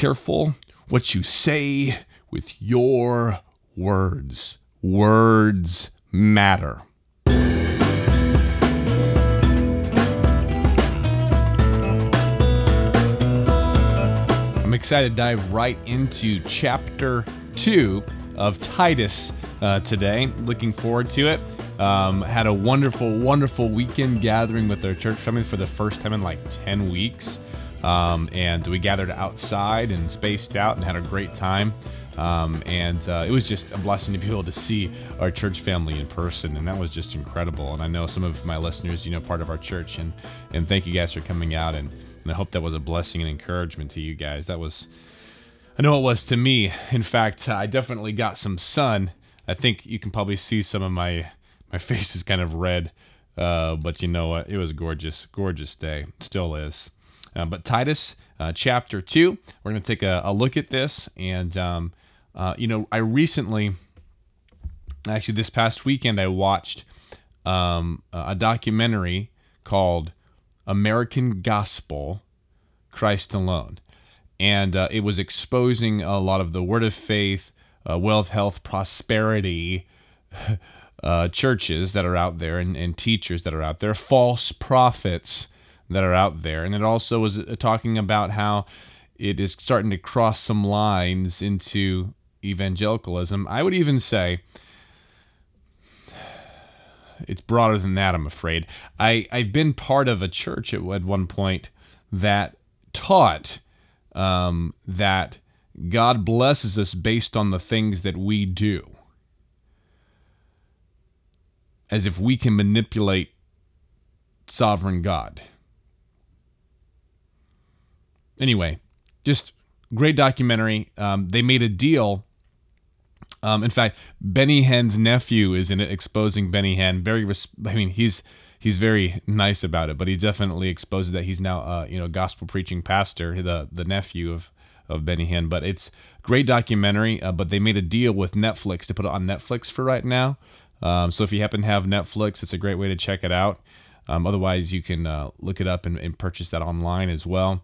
careful what you say with your words. Words matter. I'm excited to dive right into chapter two of Titus uh, today. Looking forward to it. Um, had a wonderful, wonderful weekend gathering with our church family for the first time in like 10 weeks. Um, and we gathered outside and spaced out and had a great time. Um, and uh, it was just a blessing to be able to see our church family in person, and that was just incredible. And I know some of my listeners, you know, part of our church, and and thank you guys for coming out, and, and I hope that was a blessing and encouragement to you guys. That was, I know it was to me. In fact, I definitely got some sun. I think you can probably see some of my my face is kind of red, uh, but you know what? It was a gorgeous, gorgeous day. Still is. Uh, but Titus uh, chapter 2, we're going to take a, a, look at this. And, um, uh, you know, I recently, actually, this past weekend, I watched um, a documentary called American Gospel Christ Alone. And uh, it was exposing a lot of the word of faith, uh, wealth, health, prosperity. Uh, churches that are out there and, and teachers that are out there, false prophets that are out there. And it also was uh, talking about how it is starting to cross some lines into evangelicalism. I would even say it's broader than that, I'm afraid. I, I've been part of a church at, at one point that taught um, that God blesses us based on the things that we do. As if we can manipulate sovereign God. Anyway, just great documentary. Um, they made a deal. Um, in fact, Benny Hinn's nephew is in it, exposing Benny Hinn. Very, res- I mean, he's he's very nice about it, but he definitely exposes that he's now, uh, you know, gospel preaching pastor, the the nephew of of Benny Hinn. But it's great documentary. Uh, but they made a deal with Netflix to put it on Netflix for right now. Um, so if you happen to have Netflix, it's a great way to check it out. Um, otherwise, you can uh, look it up and, and, purchase that online as well.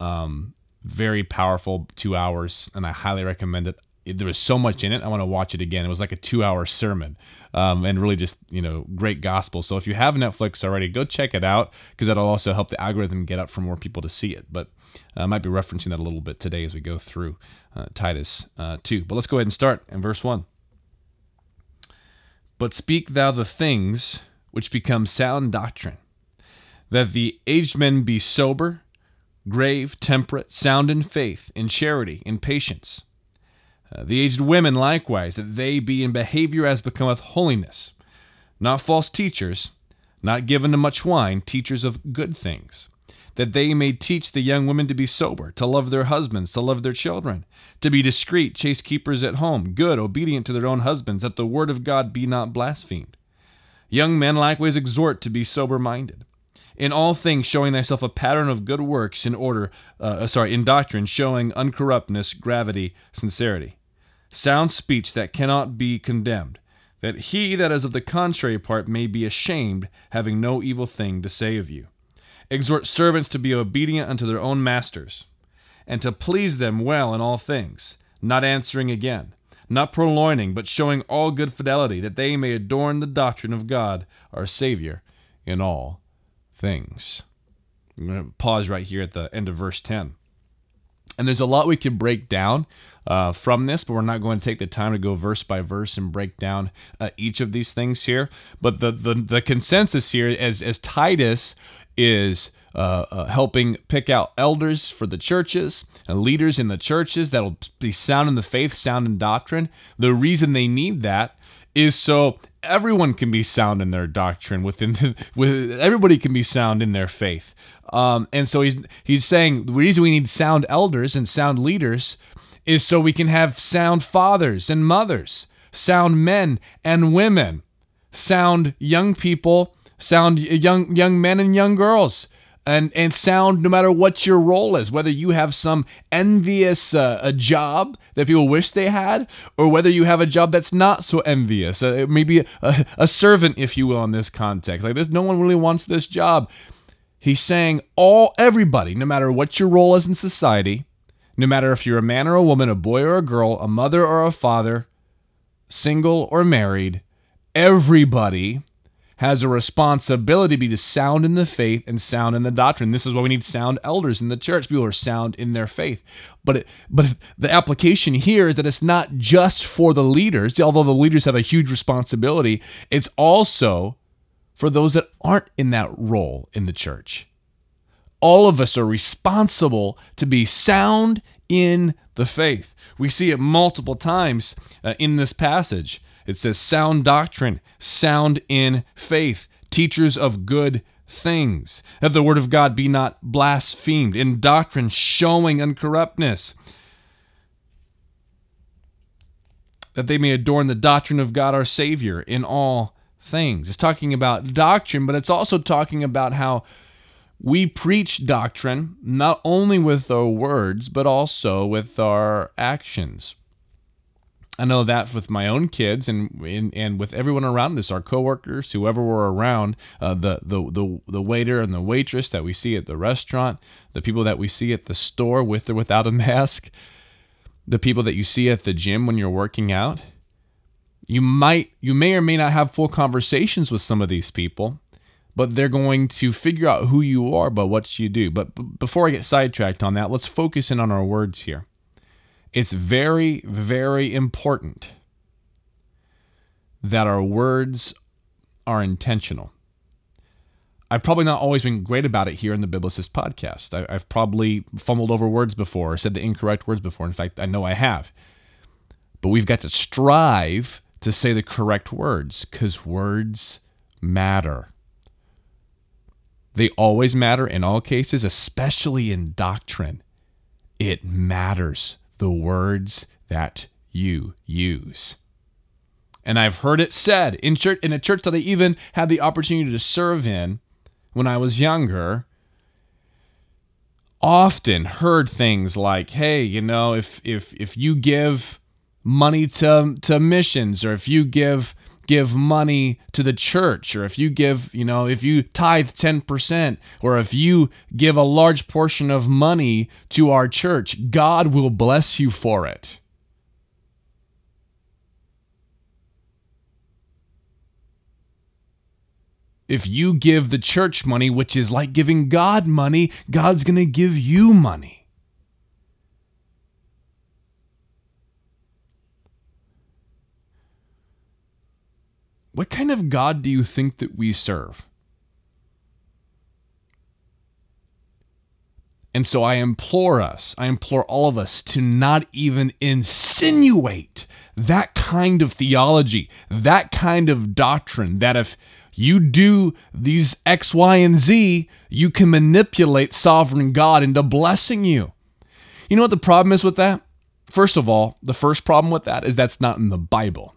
Um, very powerful two hours, and I highly recommend it. There was so much in it. I want to watch it again. It was like a two-hour sermon, um, and really just you know great gospel. So if you have Netflix already, go check it out because that'll also help the algorithm get up for more people to see it. But uh, I might be referencing that a little bit today as we go through uh, Titus uh, two. But let's go ahead and start in verse one. But speak thou the things which become sound doctrine, that the aged men be sober grave, temperate, sound in faith, in charity, in patience. Uh, the aged women likewise, that they be in behavior as becometh holiness, not false teachers, not given to much wine, teachers of good things, that they may teach the young women to be sober, to love their husbands, to love their children, to be discreet, chaste keepers at home, good, obedient to their own husbands, that the word of God be not blasphemed. Young men likewise exhort to be sober minded in all things showing thyself a pattern of good works in order uh, uh, sorry in doctrine showing uncorruptness gravity sincerity. Sound speech that cannot be condemned that he that is of the contrary part may be ashamed having no evil thing to say of you. Exhort servants to be obedient unto their own masters and to please them well in all things not answering again not purloining but showing all good fidelity that they may adorn the doctrine of god our savior in all things. I'm going to pause right here at the end of verse 10. And there's a lot we can break down uh, from this, but we're not going to take the time to go verse by verse and break down uh, each of these things here. But the, the, the consensus here, as, as Titus is uh, uh, helping pick out elders for the churches and leaders in the churches that'll be sound in the faith, sound in doctrine. The reason they need that is so everyone can be sound in their doctrine within the, with everybody can be sound in their faith. Um, and so he's he's saying the reason we need sound elders and sound leaders is so we can have sound fathers and mothers sound men and women sound young people sound young young men and young girls and and sound no matter what your role is whether you have some envious uh, a job that people wish they had or whether you have a job that's not so envious uh, maybe a, a servant if you will in this context. Like this no one really wants this job. He's saying all everybody no matter what your role is in society No matter if you're a man or a woman, a boy or a girl, a mother or a father, single or married, everybody has a responsibility to be sound in the faith and sound in the doctrine. This is why we need sound elders in the church. People are sound in their faith. But it, but the application here is that it's not just for the leaders, although the leaders have a huge responsibility. It's also for those that aren't in that role in the church. All of us are responsible to be sound in the faith. We see it multiple times uh, in this passage. It says sound doctrine, sound in faith, teachers of good things, that the word of God be not blasphemed, in doctrine showing uncorruptness, that they may adorn the doctrine of God our Savior in all things. It's talking about doctrine, but it's also talking about how we preach doctrine not only with our words, but also with our actions. I know that with my own kids and and, and with everyone around us, our coworkers, whoever we're around, uh, the, the the the waiter and the waitress that we see at the restaurant, the people that we see at the store with or without a mask, the people that you see at the gym when you're working out. You might you may or may not have full conversations with some of these people, but they're going to figure out who you are by what you do. But b- before I get sidetracked on that, let's focus in on our words here. It's very, very important that our words are intentional. I've probably not always been great about it here in the Biblicist podcast. I, have probably fumbled over words before or said the incorrect words before. In fact, I know I have. But we've got to strive to say the correct words because words matter. They always matter in all cases, especially in doctrine. It matters the words that you use. And I've heard it said in church in a church that I even had the opportunity to serve in when I was younger. Often heard things like, "Hey, you know, if if if you give money to to missions or if you give give money to the church or if you give, you know, if you tithe 10% or if you give a large portion of money to our church, God will bless you for it. If you give the church money, which is like giving God money, God's going to give you money. What kind of God do you think that we serve? And so I implore us, I implore all of us to not even insinuate that kind of theology, that kind of doctrine, that if you do these X, Y, and Z, you can manipulate sovereign God into blessing you. You know what the problem is with that? First of all, the first problem with that is that's not in the Bible.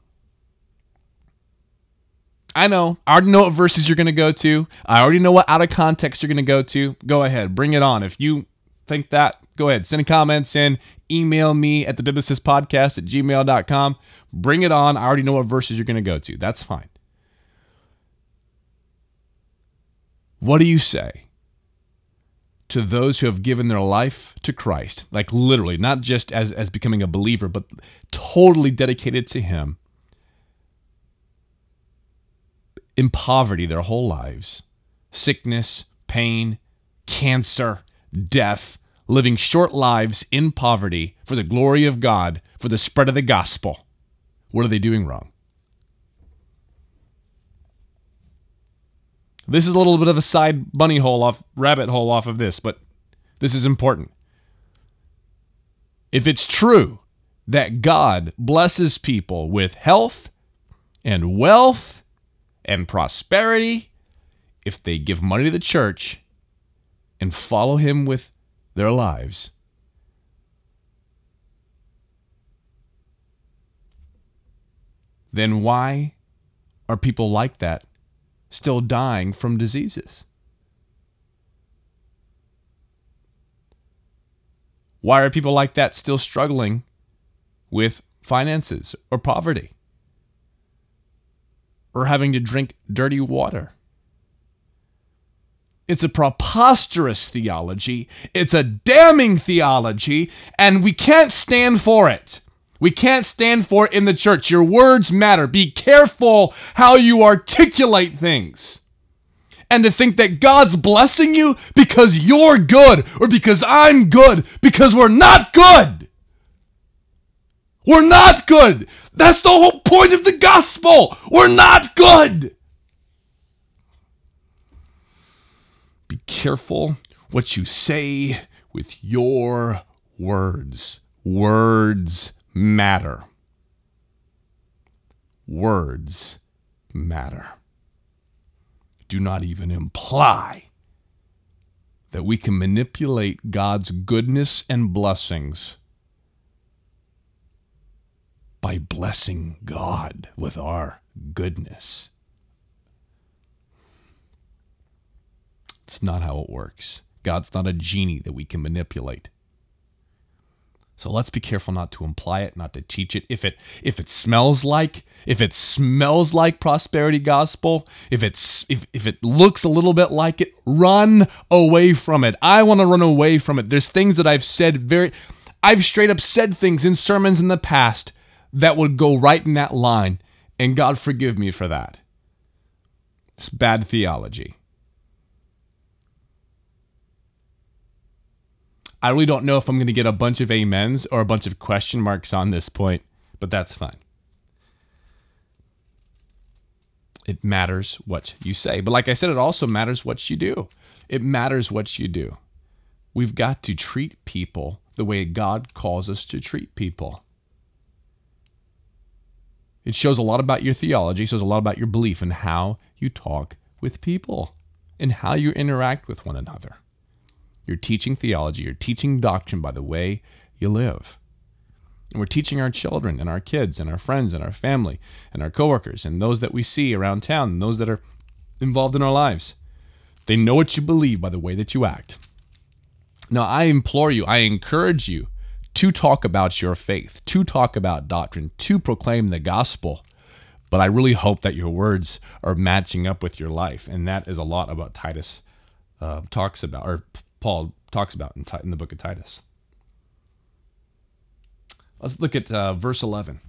I know. I already know what verses you're going to go to. I already know what out of context you're going to go to. Go ahead, bring it on. If you think that, go ahead. Send comments in. Email me at the Biblicist podcast at gmail.com. Bring it on. I already know what verses you're going to go to. That's fine. What do you say to those who have given their life to Christ? Like literally, not just as, as becoming a believer, but totally dedicated to Him in poverty their whole lives sickness, pain, cancer, death, living short lives in poverty for the glory of God, for the spread of the gospel. What are they doing wrong? This is a little bit of a side bunny hole off, rabbit hole off of this, but this is important. If it's true that God blesses people with health and wealth and prosperity if they give money to the church and follow him with their lives. Then why are people like that still dying from diseases? Why are people like that still struggling with finances or poverty? Or having to drink dirty water. It's a preposterous theology. It's a damning theology, and we can't stand for it. We can't stand for it in the church. Your words matter. Be careful how you articulate things. And to think that God's blessing you because you're good or because I'm good, because we're not good. We're not good. That's the whole point of the gospel. We're not good. Be careful what you say with your words. Words matter. Words matter. Do not even imply that we can manipulate God's goodness and blessings by blessing God with our goodness. It's not how it works. God's not a genie that we can manipulate. So let's be careful not to imply it, not to teach it. If it if it smells like if it smells like prosperity gospel, if it's if, if it looks a little bit like it, run away from it. I want to run away from it. There's things that I've said very I've straight up said things in sermons in the past that would go right in that line, and God forgive me for that. It's bad theology. I really don't know if I'm going to get a bunch of amens or a bunch of question marks on this point, but that's fine. It matters what you say. But like I said, it also matters what you do. It matters what you do. We've got to treat people the way God calls us to treat people. It shows a lot about your theology, shows a lot about your belief and how you talk with people and how you interact with one another. You're teaching theology, you're teaching doctrine by the way you live. And we're teaching our children and our kids and our friends and our family and our coworkers and those that we see around town and those that are involved in our lives. They know what you believe by the way that you act. Now, I implore you, I encourage you to talk about your faith, to talk about doctrine, to proclaim the gospel. But I really hope that your words are matching up with your life. And that is a lot about Titus uh, talks about, or Paul talks about in, in the book of Titus. Let's look at uh, verse 11.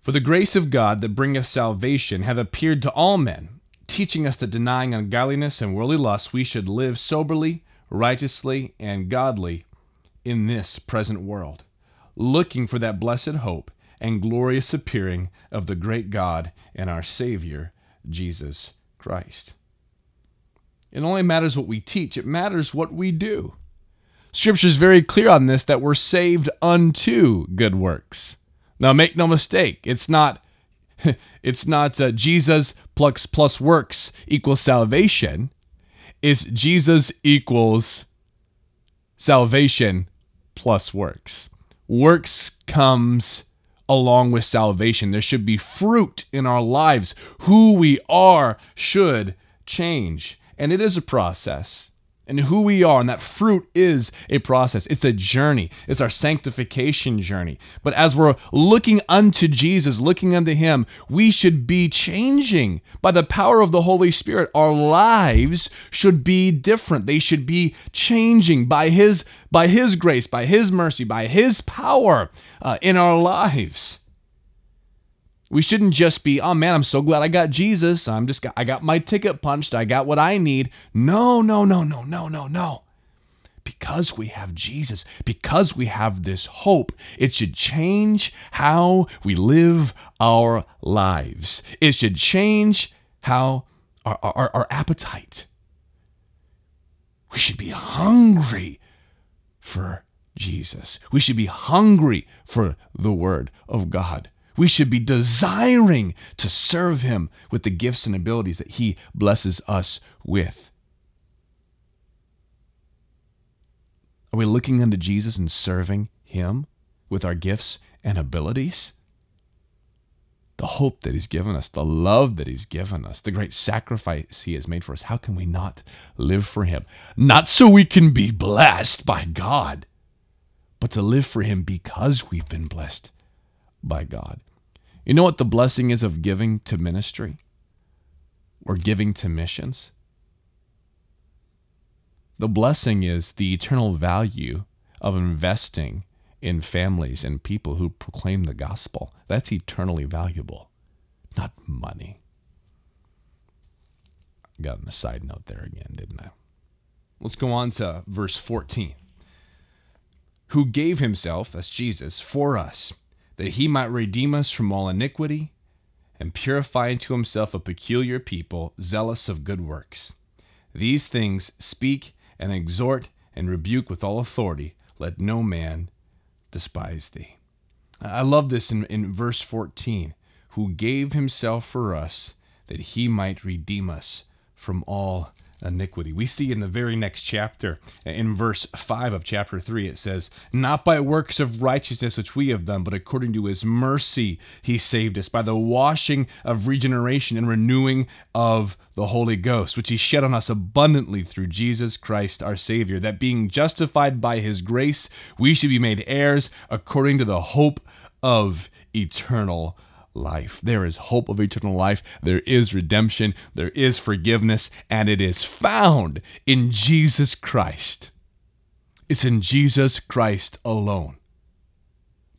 For the grace of God that bringeth salvation hath appeared to all men, teaching us that denying ungodliness and worldly lusts, we should live soberly, righteously, and godly in this present world, looking for that blessed hope and glorious appearing of the great God and our Savior, Jesus Christ. It only matters what we teach, it matters what we do. Scripture is very clear on this that we're saved unto good works. Now, make no mistake, it's not. It's not uh, Jesus plus plus works equals salvation. It's Jesus equals salvation plus works. Works comes along with salvation. There should be fruit in our lives. Who we are should change. And it is a process. And who we are, and that fruit is a process. It's a journey. It's our sanctification journey. But as we're looking unto Jesus, looking unto Him, we should be changing by the power of the Holy Spirit. Our lives should be different. They should be changing by His by His grace, by His mercy, by His power uh, in our lives. We shouldn't just be, oh man, I'm so glad I got Jesus. I'm just I got my ticket punched. I got what I need. No, no, no, no, no, no, no. Because we have Jesus, because we have this hope, it should change how we live our lives. It should change how our, our, our appetite. We should be hungry for Jesus. We should be hungry for the Word of God. We should be desiring to serve Him with the gifts and abilities that He blesses us with. Are we looking unto Jesus and serving Him with our gifts and abilities? The hope that He's given us, the love that He's given us, the great sacrifice He has made for us. How can we not live for Him? Not so we can be blessed by God, but to live for Him because we've been blessed by God. You know what the blessing is of giving to ministry or giving to missions? The blessing is the eternal value of investing in families and people who proclaim the gospel. That's eternally valuable, not money. I Got on a side note there again, didn't I? Let's go on to verse 14. Who gave himself, that's Jesus, for us, that he might redeem us from all iniquity and purify unto himself a peculiar people, zealous of good works. These things speak and exhort and rebuke with all authority. Let no man despise thee. I love this in, in verse 14 who gave himself for us that he might redeem us from all iniquity. We see in the very next chapter, in verse 5 of chapter 3, it says, Not by works of righteousness which we have done, but according to his mercy he saved us by the washing of regeneration and renewing of the Holy Ghost, which he shed on us abundantly through Jesus Christ our Savior, that being justified by his grace, we should be made heirs according to the hope of eternal life. There is hope of eternal life. There is redemption. There is forgiveness. And it is found in Jesus Christ. It's in Jesus Christ alone,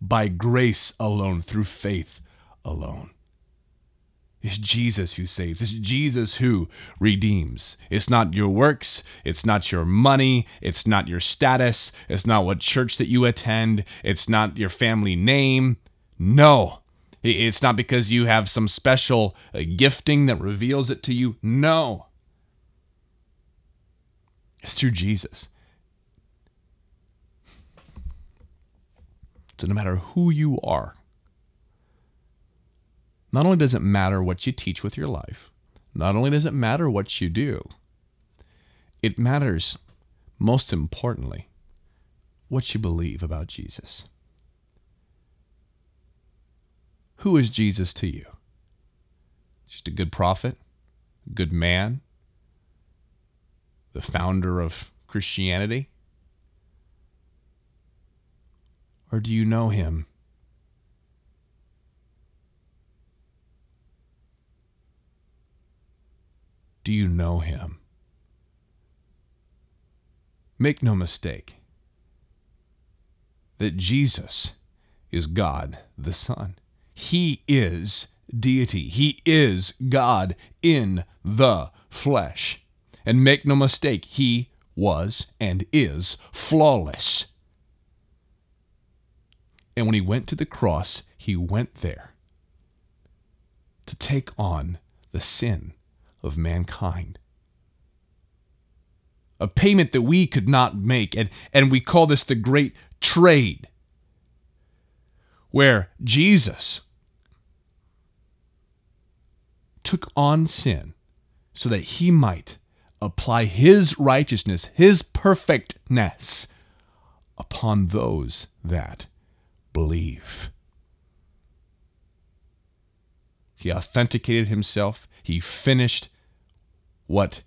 by grace alone, through faith alone. It's Jesus who saves. It's Jesus who redeems. It's not your works. It's not your money. It's not your status. It's not what church that you attend. It's not your family name. No, it's not because you have some special uh, gifting that reveals it to you. No. It's through Jesus. So no matter who you are, not only does it matter what you teach with your life, not only does it matter what you do, it matters, most importantly, what you believe about Jesus. Who is Jesus to you? Just a good prophet, good man, the founder of Christianity? Or do you know him? Do you know him? Make no mistake that Jesus is God the Son. He is deity. He is God in the flesh. And make no mistake, he was and is flawless. And when he went to the cross, he went there to take on the sin of mankind. A payment that we could not make. And, and we call this the great trade, where Jesus took on sin so that he might apply his righteousness, his perfectness upon those that believe. He authenticated himself. He finished what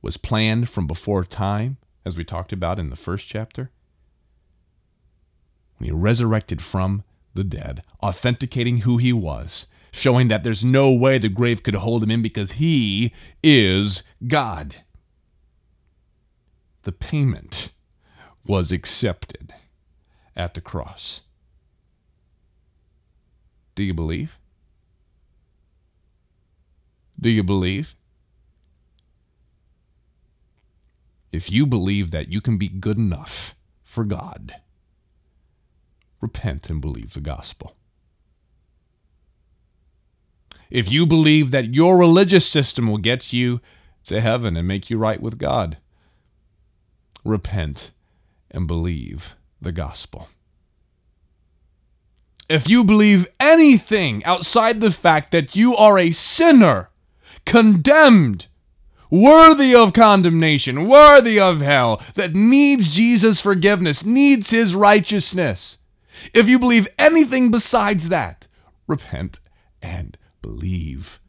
was planned from before time, as we talked about in the first chapter. When he resurrected from the dead, authenticating who he was, showing that there's no way the grave could hold him in because he is God. The payment was accepted at the cross. Do you believe? Do you believe? If you believe that you can be good enough for God, repent and believe the gospel if you believe that your religious system will get you to heaven and make you right with God. Repent and believe the gospel. If you believe anything outside the fact that you are a sinner, condemned, worthy of condemnation, worthy of hell, that needs Jesus' forgiveness, needs his righteousness, if you believe anything besides that, repent and believe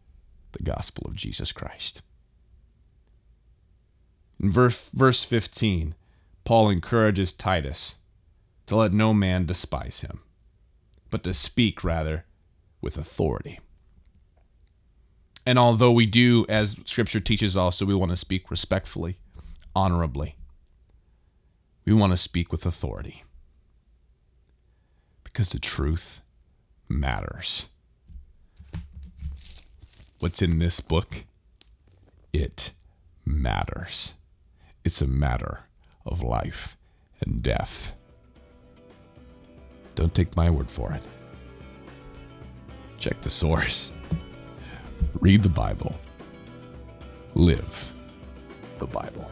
the gospel of Jesus Christ. In verse, verse 15, Paul encourages Titus to let no man despise him, but to speak rather with authority. And although we do, as Scripture teaches also, we want to speak respectfully, honorably. We want to speak with authority because the truth matters. What's in this book? It matters. It's a matter of life and death. Don't take my word for it. Check the source. Read the Bible. Live the Bible.